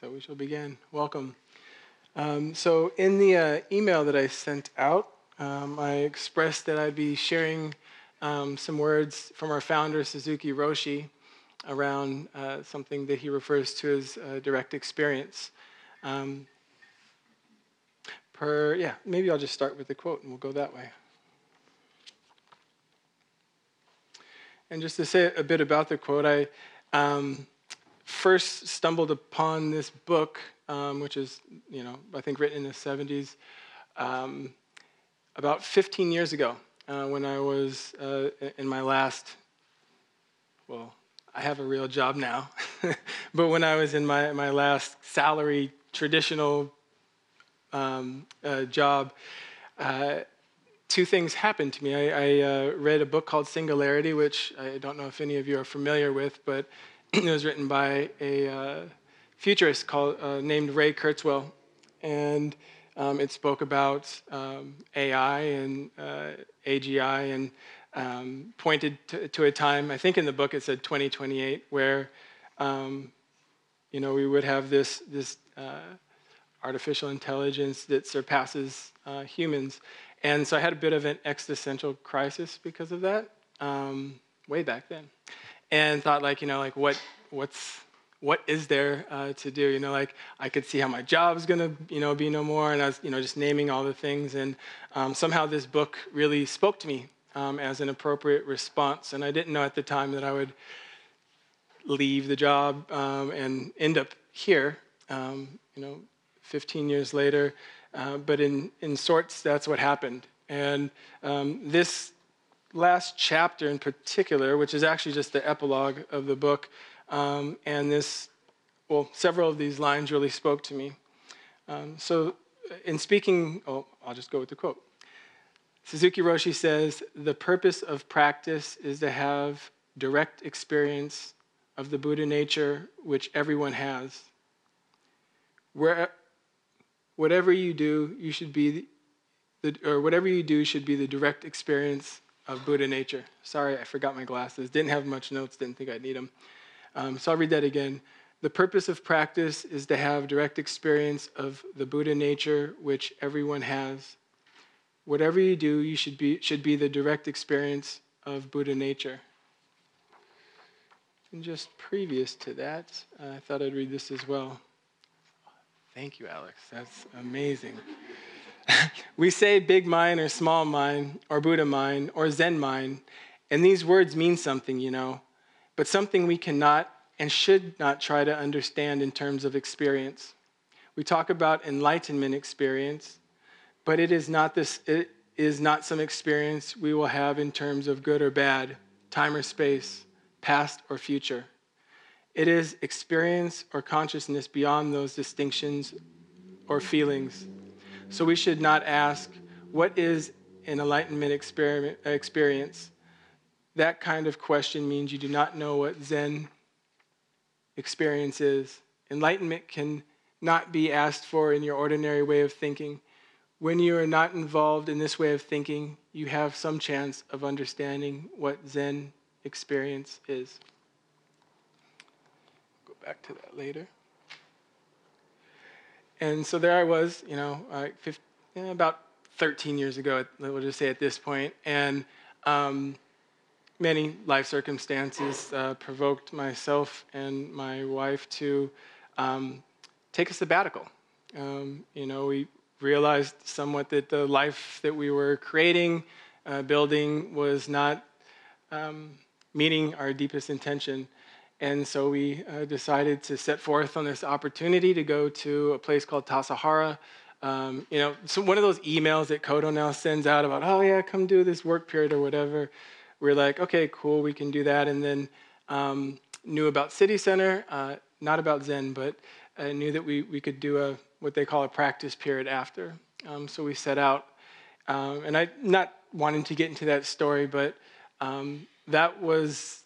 So we shall begin. Welcome. Um, so, in the uh, email that I sent out, um, I expressed that I'd be sharing um, some words from our founder, Suzuki Roshi, around uh, something that he refers to as uh, direct experience. Um, per, yeah, maybe I'll just start with the quote and we'll go that way. And just to say a bit about the quote, I um, first stumbled upon this book, um, which is, you know, I think written in the 70s, um, about 15 years ago uh, when I was uh, in my last, well, I have a real job now, but when I was in my, my last salary traditional um, uh, job, uh, two things happened to me. I, I uh, read a book called Singularity, which I don't know if any of you are familiar with, but it was written by a uh, futurist called, uh, named Ray Kurzweil. And um, it spoke about um, AI and uh, AGI and um, pointed to, to, a time, I think in the book it said 2028, where um, you know, we would have this, this uh, artificial intelligence that surpasses uh, humans. And so I had a bit of an existential crisis because of that, um, way back then, and thought like, you know, like what, what's, what is there uh, to do? You know, like I could see how my job job's gonna, you know, be no more, and I was, you know, just naming all the things, and um, somehow this book really spoke to me um, as an appropriate response, and I didn't know at the time that I would leave the job um, and end up here, um, you know, 15 years later, uh, but in, in sorts, that's what happened. And um, this last chapter in particular, which is actually just the epilogue of the book, um, and this, well, several of these lines really spoke to me. Um, so, in speaking, oh, I'll just go with the quote. Suzuki Roshi says, The purpose of practice is to have direct experience of the Buddha nature which everyone has. Where, whatever you do, you should be, the, or whatever you do should be the direct experience of Buddha nature. Sorry, I forgot my glasses. Didn't have much notes, didn't think I'd need them. Um, so I'll read that again. The purpose of practice is to have direct experience of the Buddha nature which everyone has. Whatever you do, you should be, should be the direct experience of Buddha nature. And just previous to that, uh, I thought I'd read this as well. Thank you, Alex. That's amazing. we say big mind or small mind or Buddha mind or Zen mind, and these words mean something, you know, but something we cannot and should not try to understand in terms of experience. We talk about enlightenment experience, but it is not this it is not some experience we will have in terms of good or bad, time or space, past or future. It is experience or consciousness beyond those distinctions or feelings. So we should not ask, what is an enlightenment experience? That kind of question means you do not know what Zen experience is. Enlightenment can not be asked for in your ordinary way of thinking. When you are not involved in this way of thinking, you have some chance of understanding what Zen experience is Go back to that later. And so there I was, you know, uh, 15, about 13 years ago, we'll just say at this point, and um, many life circumstances uh, provoked myself and my wife to um, take a sabbatical. Um, you know, we realized somewhat that the life that we were creating, uh, building, was not um, meeting our deepest intention. And so we uh, decided to set forth on this opportunity to go to a place called Tassajara. Um, you know, so one of those emails that Kodo now sends out about, oh yeah, come do this work period or whatever. We're like, okay, cool, we can do that. And then um, knew about City Center, uh, not about Zen, but uh, knew that we, we could do a what they call a practice period after. Um, so we set out, um, and I not wanting to get into that story, but um, that was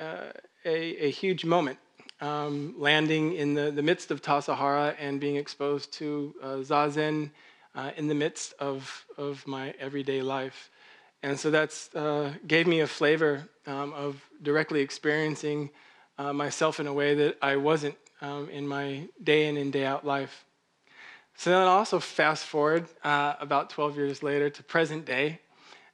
uh, a, a huge moment, um, landing in the, the midst of Tassajara and being exposed to uh, Zazen uh, in the midst of, of my everyday life. And so that's uh, gave me a flavor um, of directly experiencing uh, myself in a way that I wasn't um, in my day in and day out life. So then also fast forward uh, about 12 years later to present day,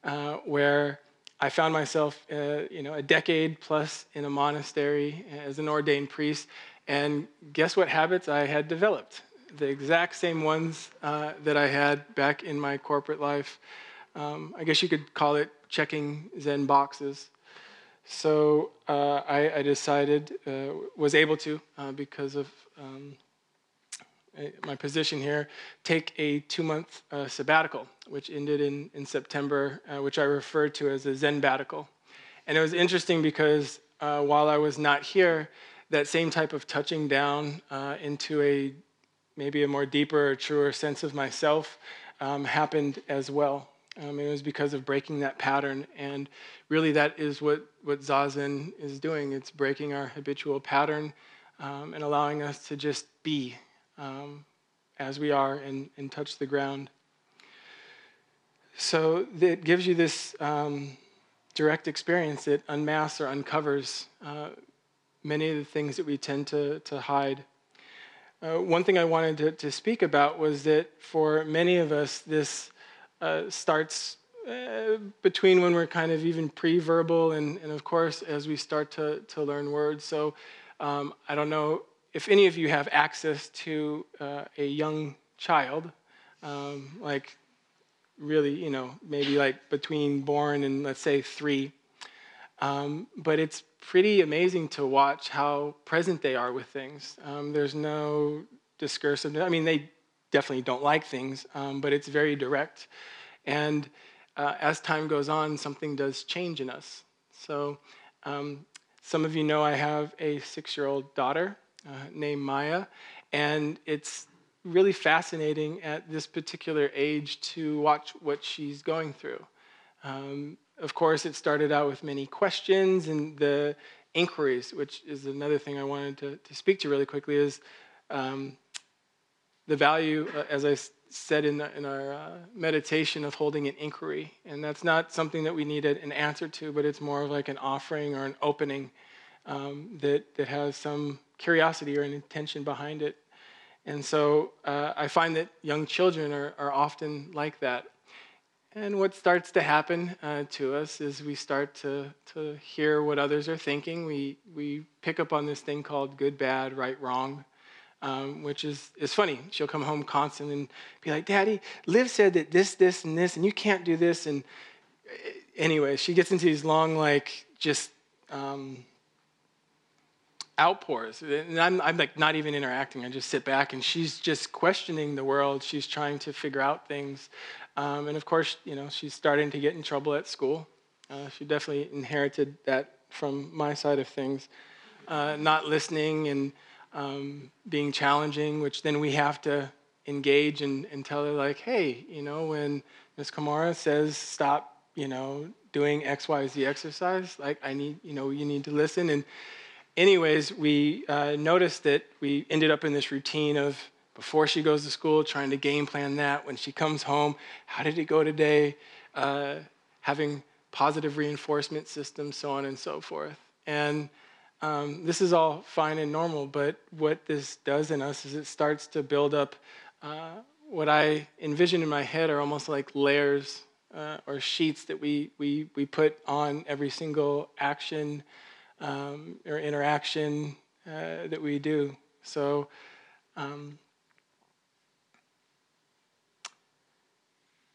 uh, where I found myself, uh, you know, a decade plus in a monastery as an ordained priest, and guess what habits I had developed? The exact same ones uh, that I had back in my corporate life. Um, I guess you could call it checking Zen boxes. So uh, I, I, decided, uh, was able to, uh, because of um, my position here, take a two month uh, sabbatical, which ended in, in September, uh, which I refer to as a Zen batical. And it was interesting because uh, while I was not here, that same type of touching down into a maybe a more deeper or truer sense of myself um, happened as well. Um, it was because of breaking that pattern. And really, that is what, what Zazen is doing. It's breaking our habitual pattern um, and allowing us to just be um, as we are and, and touch the ground. So it gives you this um, direct experience. It unmasks or uncovers uh, many of the things that we tend to, to hide. Uh, one thing I wanted to, to speak about was that for many of us, this uh, starts uh, between when we're kind of even pre-verbal and, and of course as we start to, to learn words. So um, I don't know if any of you have access to uh, a young child, um, like really, you know, maybe like between born and let's say three. Um, but it's pretty amazing to watch how present they are with things. Um, there's no discursive. I mean, they definitely don't like things, um, but it's very direct. And uh, as time goes on, something does change in us. So, um, some of you know I have a six year old daughter uh, named Maya, and it's really fascinating at this particular age to watch what she's going through. Um, of course, it started out with many questions and the inquiries, which is another thing I wanted to, to speak to really quickly, is um, the value, uh, as I said in, the, in our uh, meditation, of holding an inquiry. And that's not something that we need an answer to, but it's more of like an offering or an opening um, that, that has some curiosity or an intention behind it. And so uh, I find that young children are, are often like that. And what starts to happen uh, to us is we start to, to hear what others are thinking. We, we pick up on this thing called good, bad, right, wrong um, which is, is funny. She'll come home constant and be like, Daddy, Liv said that this, this, and this, and you can't do this. And eh, anyway, she gets into these long, like, just um, outpours. And I'm, I'm like not even interacting. I just sit back and she's just questioning the world. She's trying to figure out things. Um, and of course, you know, she's starting to get in trouble at school. Uh, she definitely inherited that from my side of things. Uh, not listening and um, being challenging, which then we have to engage and, and tell her like, hey, you know, when Ms. Kamara says stop, you know, doing X, Y, Z exercise, like I need, you know, you need to listen. And anyways, we uh, noticed that we ended up in this routine of before she goes to school, trying to game plan that. When she comes home, how did it go today? Uh, having positive reinforcement systems, so on and so forth. And um, this is all fine and normal, but what this does in us is it starts to build up uh, what I envision in my head are almost like layers uh, or sheets that we, we, we put on every single action um, or interaction uh, that we do. So, um,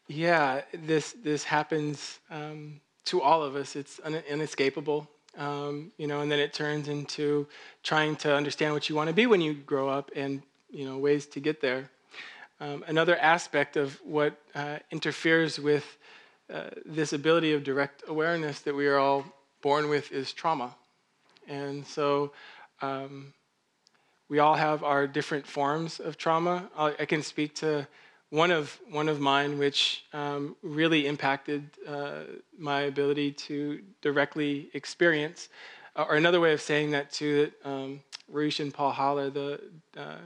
yeah, this, this happens um, to all of us. It's un- inescapable um, you know, and then it turns into trying to understand what you want to be when you grow up and, you know, ways to get there. Um, another aspect of what uh, interferes with uh, this ability of direct awareness that we are all born with is trauma. And so um, we all have our different forms of trauma. I, I can speak to one of one of mine, which um, really impacted uh, my ability to directly experience, uh, or another way of saying that too, that um, Rishin Paul Haller, the uh,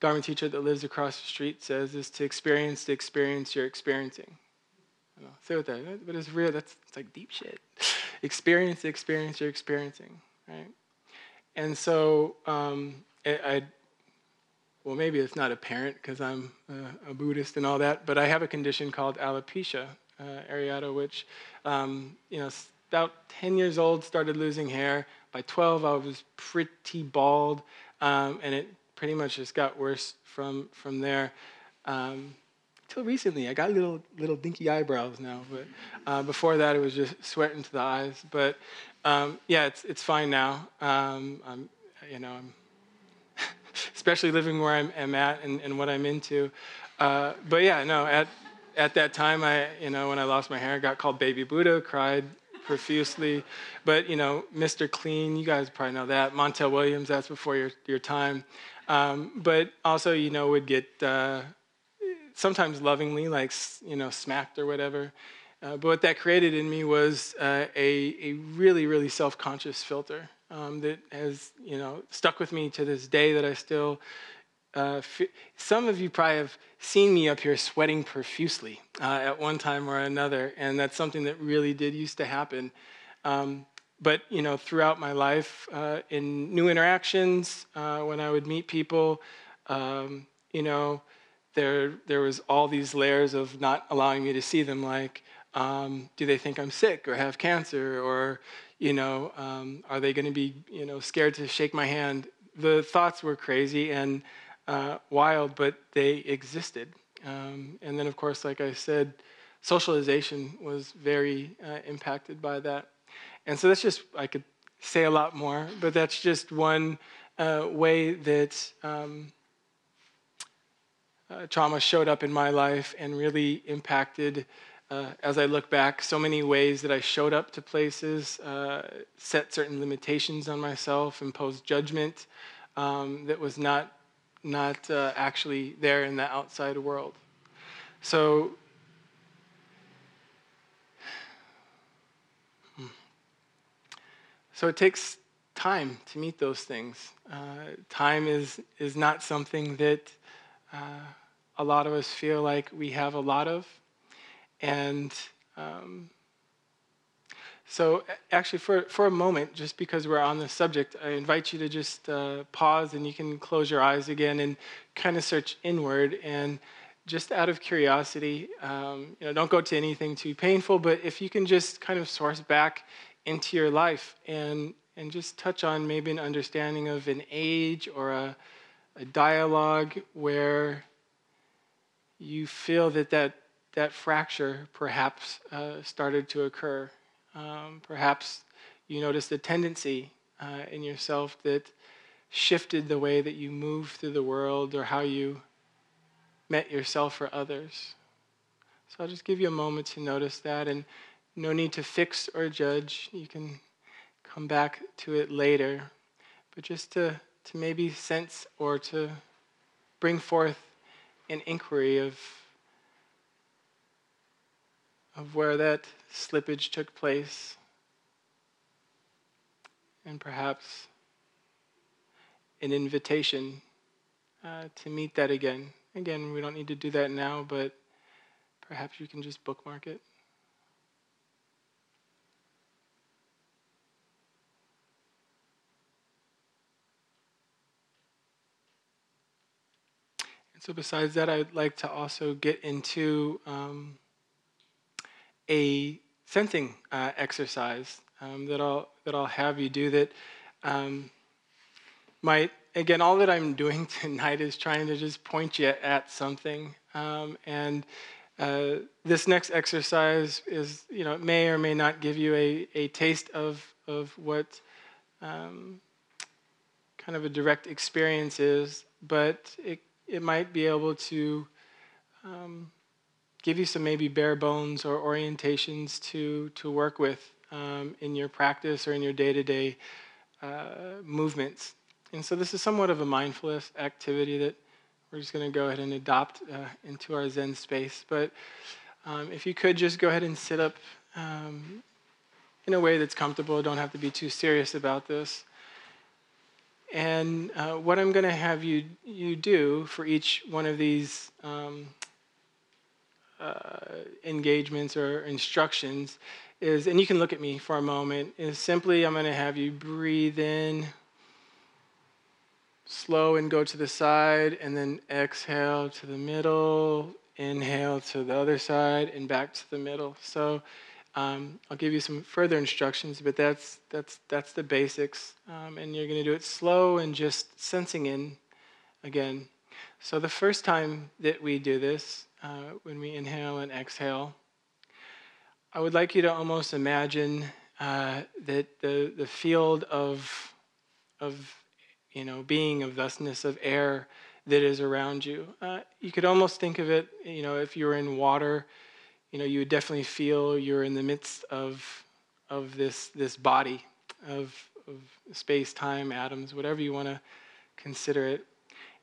Dharma teacher that lives across the street, says is to experience the experience you're experiencing. I don't know, say what that, but it's real. That's it's like deep shit. experience the experience you're experiencing, right? And so um, I, I well, maybe it's not apparent because I'm a, a, Buddhist and all that, but I have a condition called alopecia uh, areata, which, um, you know, about 10 years old, started losing hair. By 12, I was pretty bald, um, and it pretty much just got worse from from there. Um, until recently, I got little little dinky eyebrows now, but uh, before that, it was just sweat into the eyes. But um, yeah, it's it's fine now. Um, I'm, you know, I'm especially living where I'm, I'm at and, and, what I'm into. Uh, but yeah, no, at at that time, I you know when I lost my hair, I got called Baby Buddha, cried profusely. But you know, Mr. Clean, you guys probably know that. Montel Williams, that's before your your time. Um, but also, you know, would get uh, sometimes lovingly, like you know, smacked or whatever. Uh, but what that created in me was uh, a, a really, really self-conscious filter um, that has, you know, stuck with me to this day. That I still, uh, f- some of you probably have seen me up here sweating profusely uh, at one time or another, and that's something that really did used to happen. Um, but you know, throughout my life, uh, in new interactions, uh, when I would meet people, um, you know, there there was all these layers of not allowing me to see them. Like, um, do they think I'm sick or have cancer, or you know, um, are they going to be you know scared to shake my hand? The thoughts were crazy and uh, wild, but they existed. Um, and then, of course, like I said, socialization was very uh, impacted by that. And so that's just, I could say a lot more, but that's just one uh, way that um, uh, trauma showed up in my life and really impacted, uh, as I look back, so many ways that I showed up to places, uh, set certain limitations on myself, imposed judgment um, that was not, not uh, actually there in the outside world. So So it takes time to meet those things. Uh, time is, is not something that uh, a lot of us feel like we have a lot of. And um, so, actually, for, for a moment, just because we're on this subject, I invite you to just uh, pause and you can close your eyes again and kind of search inward. And just out of curiosity, um, you know, don't go to anything too painful, but if you can just kind of source back into your life and and just touch on maybe an understanding of an age or a, a dialogue where you feel that that, that fracture perhaps uh, started to occur. Um, perhaps you noticed a tendency uh, in yourself that shifted the way that you move through the world or how you met yourself or others. So I'll just give you a moment to notice that and no need to fix or judge. You can come back to it later. But just to, to maybe sense or to bring forth an inquiry of, of where that slippage took place. And perhaps an invitation uh, to meet that again. Again, we don't need to do that now, but perhaps you can just bookmark it. So besides that, I'd like to also get into um, a sensing uh, exercise um, that I'll that I'll have you do. That um, might again, all that I'm doing tonight is trying to just point you at something. Um, and uh, this next exercise is, you know, it may or may not give you a, a taste of of what um, kind of a direct experience is, but it it might be able to um, give you some maybe bare bones or orientations to, to work with um, in your practice or in your day to day movements. And so this is somewhat of a mindfulness activity that we're just going to go ahead and adopt uh, into our Zen space. But um, if you could just go ahead and sit up um, in a way that's comfortable, don't have to be too serious about this. And uh, what I'm going to have you, you do for each one of these um, uh, engagements or instructions is, and you can look at me for a moment, is simply I'm going to have you breathe in slow and go to the side, and then exhale to the middle, inhale to the other side, and back to the middle. So um, I'll give you some further instructions, but that's, that's, that's the basics. Um, and you're going to do it slow and just sensing in again. So the first time that we do this, uh, when we inhale and exhale, I would like you to almost imagine uh, that the, the field of, of you know, being, of thusness, of air that is around you. Uh, you could almost think of it, you know, if you were in water, you know, you would definitely feel you're in the midst of, of this, this body of, of space, time, atoms, whatever you want to consider it.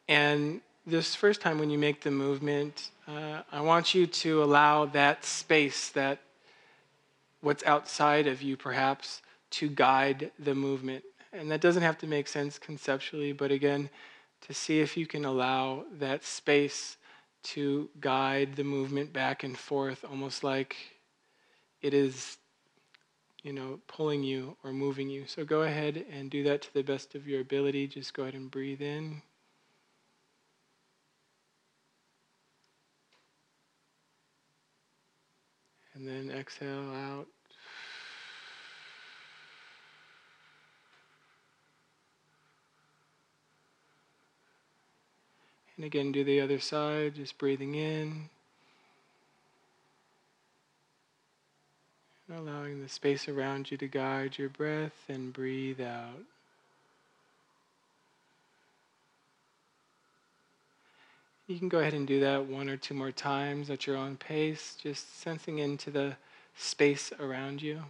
And this first time when you make the movement, uh, I want you to allow that space, that what's outside of you perhaps, to guide the movement. And that doesn't have to make sense conceptually, but again, to see if you can allow that space to guide the movement back and forth, almost like it is, you know, pulling you or moving you. So go ahead and do that to the best of your ability. Just go ahead and breathe in. And then exhale out. And again, do the other side, just breathing in. And allowing the space around you to guide your breath and breathe out. You can go ahead and do that one or two more times at your own pace, just sensing into the space around you.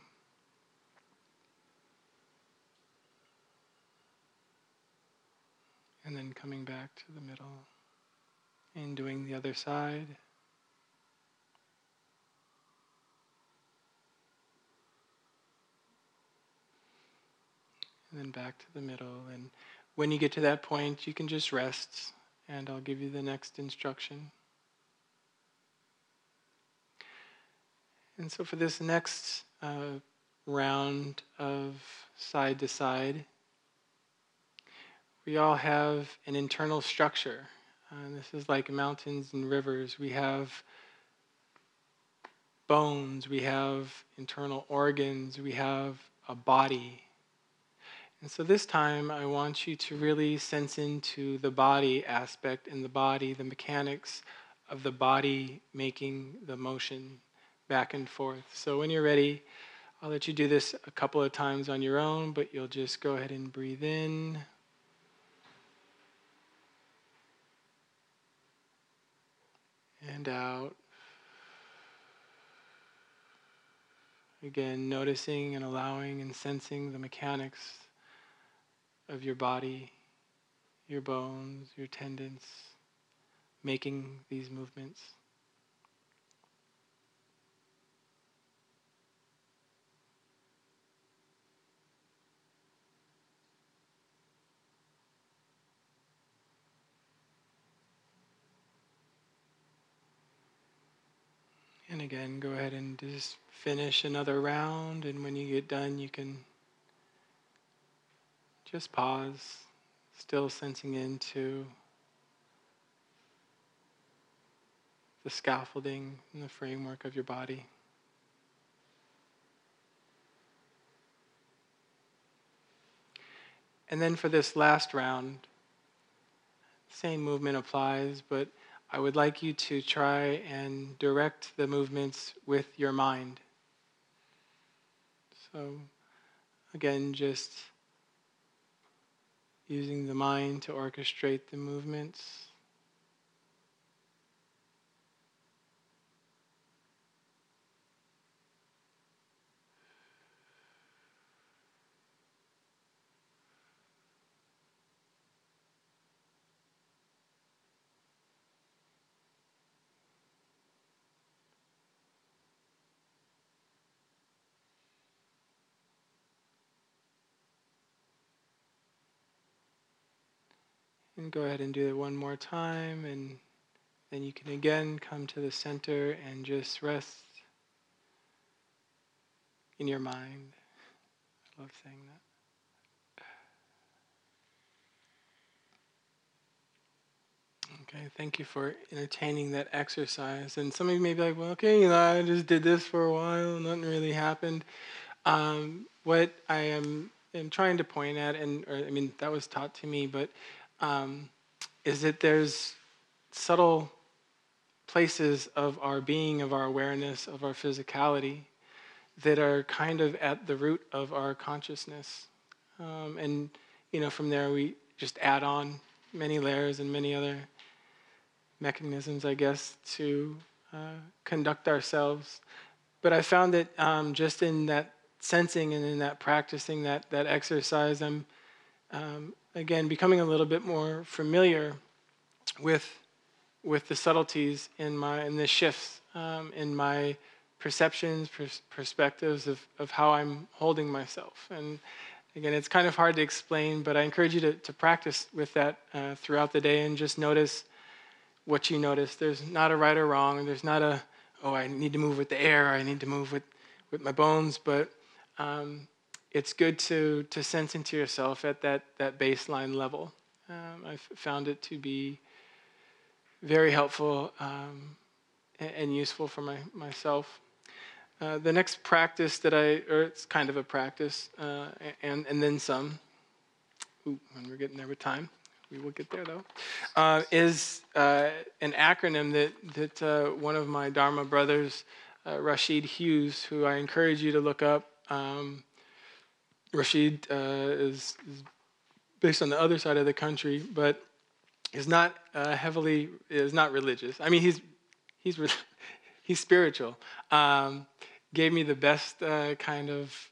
And then coming back to the middle and doing the other side. And then back to the middle. And when you get to that point, you can just rest, and I'll give you the next instruction. And so, for this next uh, round of side to side, we all have an internal structure. Uh, and this is like mountains and rivers. We have bones, we have internal organs, we have a body. And so this time, I want you to really sense into the body aspect in the body, the mechanics of the body making the motion back and forth. So when you're ready, I'll let you do this a couple of times on your own, but you'll just go ahead and breathe in. And out. Again, noticing and allowing and sensing the mechanics of your body, your bones, your tendons, making these movements. And again, go ahead and just finish another round. And when you get done, you can just pause, still sensing into the scaffolding and the framework of your body. And then for this last round, same movement applies, but I would like you to try and direct the movements with your mind. So, again, just using the mind to orchestrate the movements. And go ahead and do it one more time, and then you can again come to the center and just rest in your mind. I love saying that. Okay, thank you for entertaining that exercise. And some of you may be like, well, okay, you know, I just did this for a while, nothing really happened. Um, what I am, am trying to point at, and or, I mean, that was taught to me, but um, is that there's subtle places of our being, of our awareness, of our physicality that are kind of at the root of our consciousness. Um, and, you know, from there we just add on many layers and many other mechanisms, I guess, to uh, conduct ourselves. But I found that um, just in that sensing and in that practicing that, that exercise, I'm um, again becoming a little bit more familiar with with the subtleties in my in the shifts um, in my perceptions, pers- perspectives of, of how I'm holding myself. And again, it's kind of hard to explain, but I encourage you to, to practice with that uh, throughout the day and just notice what you notice. There's not a right or wrong. There's not a, oh, I need to move with the air, I need to move with, with my bones, but um, it's good to, to sense into yourself at that, that baseline level. Um, I've found it to be very helpful um, and, and, useful for my, myself. Uh, the next practice that I, or it's kind of a practice, uh, and, and then some, Ooh, when we're getting there with time, we will get there though, uh, is uh, an acronym that, that uh, one of my Dharma brothers, uh, Rashid Hughes, who I encourage you to look up. Um, Rashid uh, is, is, based on the other side of the country, but is not uh, heavily, is not religious. I mean, he's, he's, he's spiritual. Um, gave me the best kind of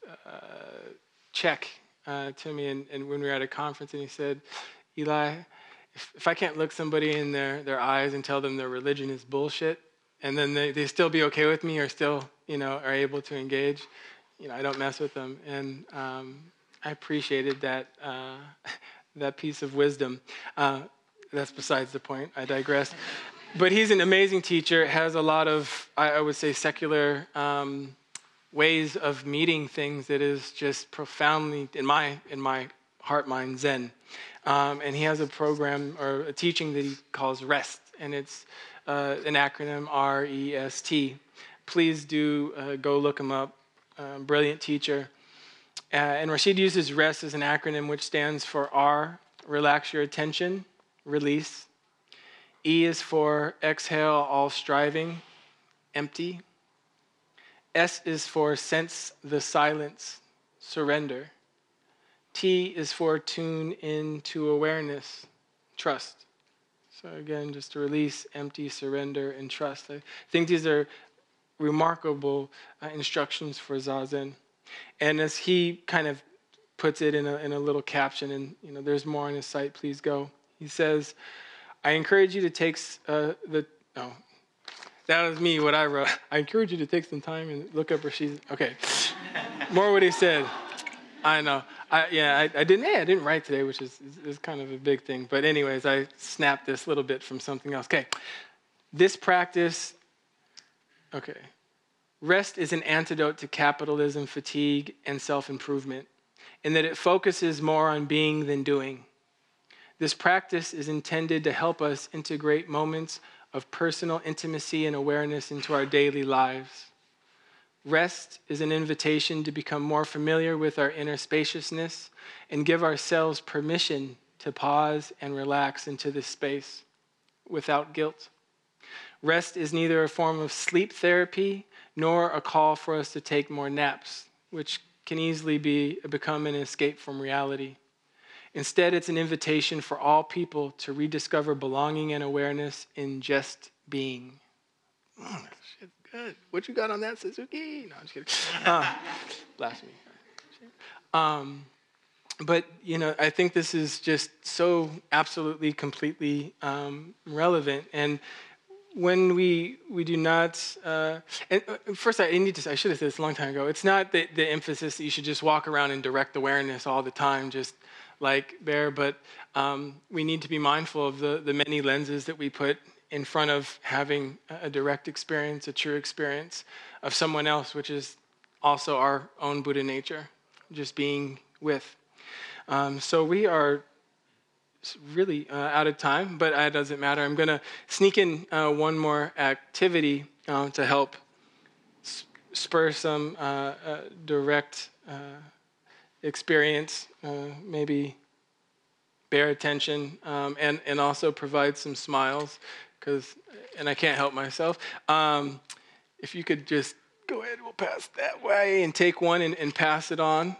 check uh, to me and, and, when we were at a conference and he said Eli, if, if I can't look somebody in their, their eyes and tell them their religion is bullshit, and then they, they still be okay with me or still, you know, are able to engage, you know, I don't mess with them. And um, I appreciated that, uh, that piece of wisdom. Uh, that's besides the point. I digress. but he's an amazing teacher, has a lot of, I, I would say, secular um, ways of meeting things that is just profoundly, in my, in my heart, mind, zen. Um, and he has a program or a teaching that he calls REST, and it's uh, an acronym R E S T. Please do uh, go look him up. Uh, brilliant teacher. Uh, and Rashid uses REST as an acronym which stands for R, relax your attention, release. E is for exhale all striving, empty. S is for sense the silence, surrender. T is for tune into awareness, trust. So again, just to release, empty, surrender, and trust. I think these are remarkable uh, instructions for Zazen. And as he kind of puts it in a, in a little caption, and you know, there's more on his site, please go. He says, I encourage you to take uh, the, oh, that was me, what I wrote. I encourage you to take some time and look up Rashid. Okay, more what he said. I know. I, yeah, I, I, didn't. Hey, I didn't write today, which is, is, is kind of a big thing. But anyways, I snapped this little bit from something else. Okay, this practice. Okay, rest is an antidote to capitalism, fatigue, and self-improvement, in that it focuses more on being than doing. This practice is intended to help us integrate moments of personal intimacy and awareness into our daily lives. Rest is an invitation to become more familiar with our inner spaciousness and give ourselves permission to pause and relax into this space without guilt. Rest is neither a form of sleep therapy nor a call for us to take more naps, which can easily be become an escape from reality. Instead, it's an invitation for all people to rediscover belonging and awareness in just being. Oh, Good. What you got on that, Suzuki? No, I'm just kidding. Uh, blasphemy. Um, but you know, I think this is just so absolutely, completely um, relevant. And when we we do not, uh, and uh, first I need to, I should have said this a long time ago. It's not the, the emphasis that you should just walk around in direct awareness all the time, just like there. But um, we need to be mindful of the the many lenses that we put in front of having a direct experience, a true experience of someone else, which is also our own Buddha nature, just being with. Um, so we are really uh, out of time, but it doesn't matter. I'm going to sneak in uh, one more activity uh, to help spur some uh, uh, direct uh, experience, maybe bare attention, um, and, and also provide some smiles, because, and I can't help myself. Um, if you could just go ahead, we'll pass that way and take one and, and pass it on.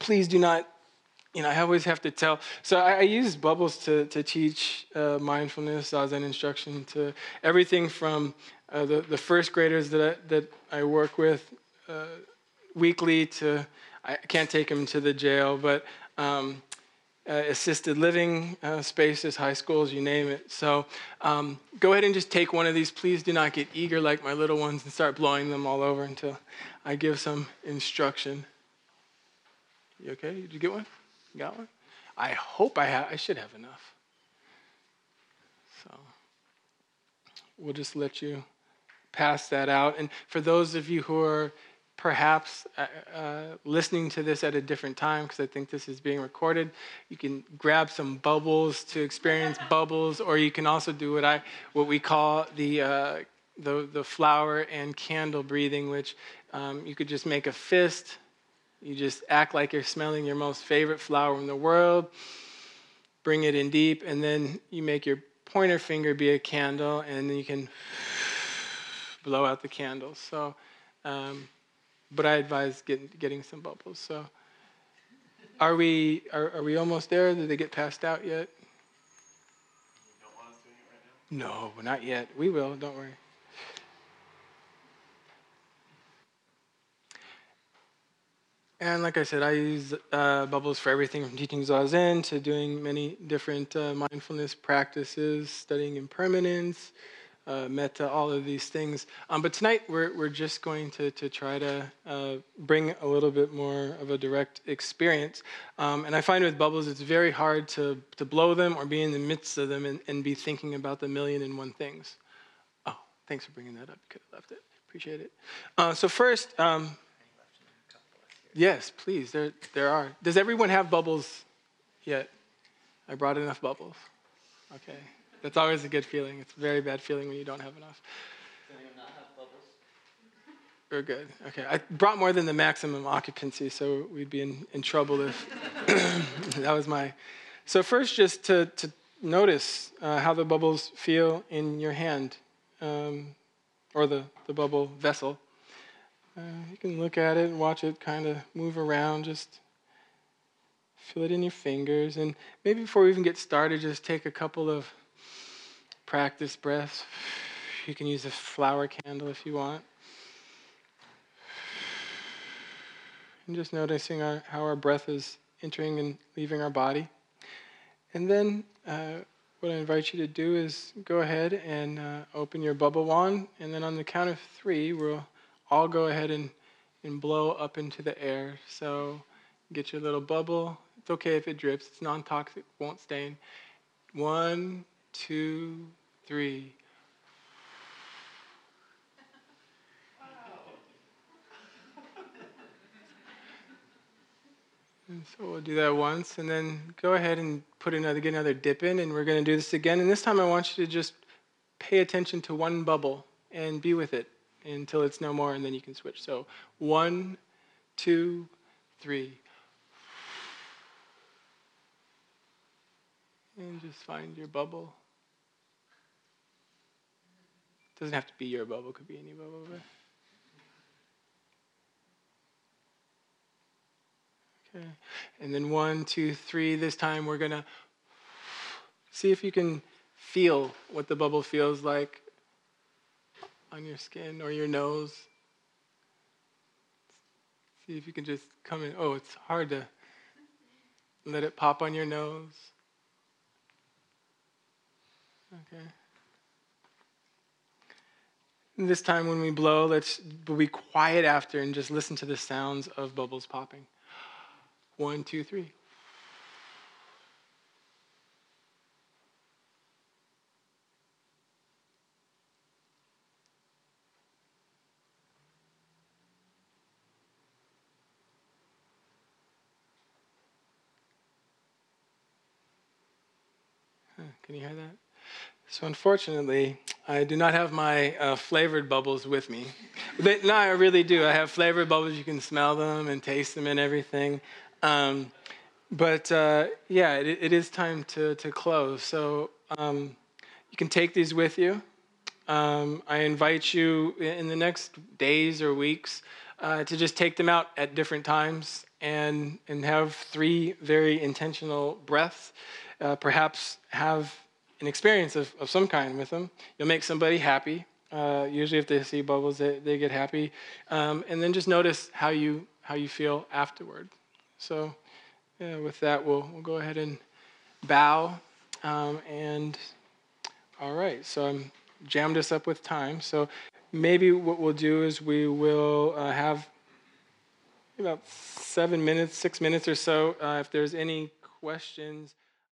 please do not you know, I always have to tell. So I, I use bubbles to, to teach uh, mindfulness, Zazen instruction to everything from uh, the, the first graders that I, that I work with uh, weekly to, I can't take them to the jail, but um, uh, assisted living uh, spaces, high schools, you name it. So um, go ahead and just take one of these. Please do not get eager like my little ones and start blowing them all over until I give some instruction. You okay? Did you get one? Got one? I hope I have. I should have enough. So we'll just let you pass that out. And for those of you who are perhaps uh, uh, listening to this at a different time, because I think this is being recorded, you can grab some bubbles to experience bubbles, or you can also do what I what we call the uh, the the flower and candle breathing, which um, you could just make a fist you just act like you're smelling your most favorite flower in the world, bring it in deep, and then you make your pointer finger be a candle, and then you can blow out the candles. So, um, but I advise getting, getting some bubbles. So, are we, are, are we almost there? Did they get passed out yet? Right no, not yet. We will, don't worry. And like I said, I use uh, bubbles for everything from teaching Zazen to doing many different uh, mindfulness practices, studying impermanence, uh, metta, all of these things. Um, but tonight we're, we're just going to, to try to uh, bring a little bit more of a direct experience. Um, and I find with bubbles it's very hard to, to blow them or be in the midst of them and, and be thinking about the million and one things. Oh, thanks for bringing that up. You could have left it. Appreciate it. Uh, so, first, um, Yes, please. There, there are. Does everyone have bubbles yet? I brought enough bubbles. Okay. That's always a good feeling. It's a very bad feeling when you don't have enough. Does anyone not have bubbles? We're good. Okay. I brought more than the maximum occupancy, so we'd be in, in trouble if that was my. So, first, just to, to notice uh, how the bubbles feel in your hand um, or the, the bubble vessel. Uh, you can look at it and watch it kind of move around. Just feel it in your fingers. And maybe before we even get started, just take a couple of practice breaths. You can use a flower candle if you want. And just noticing our, how our breath is entering and leaving our body. And then uh, what I invite you to do is go ahead and uh, open your bubble wand. And then on the count of three, we'll all go ahead and, and blow up into the air. So get your little bubble. It's okay if it drips, it's non toxic, won't stain. One, two, three. And so we'll do that once, and then go ahead and put another, get another dip in, and we're going to do this again. And this time, I want you to just pay attention to one bubble and be with it until it's no more, and then you can switch. So one, two, three. And just find your bubble. Doesn't have to be your bubble, could be any bubble. But okay. And then one, two, three. This time we're gonna see if you can feel what the bubble feels like on your skin or your nose. See if you can just come in. Oh, it's hard to let it pop on your nose. Okay. And this time when we blow, let's be quiet after and just listen to the sounds of bubbles popping. One, two, three. Can you hear that? So unfortunately, I do not have my uh, flavored bubbles with me. They, no, I really do. I have flavored bubbles. You can smell them and taste them and everything. Um, but uh, yeah, it, it is time to, to close. So um, you can take these with you. Um, I invite you in the next days or weeks uh, to just take them out at different times and, and have three very intentional breaths. Uh, perhaps have an experience of, of some kind with them. You'll make somebody happy. Uh, usually, if they see bubbles, they, they get happy. Um, and then just notice how you, how you feel afterward. So, yeah, with that, we'll, we'll go ahead and bow. Um, and all right, so I'm jammed us up with time. So maybe what we'll do is we will uh, have about seven minutes, six minutes or so. Uh, if there's any questions.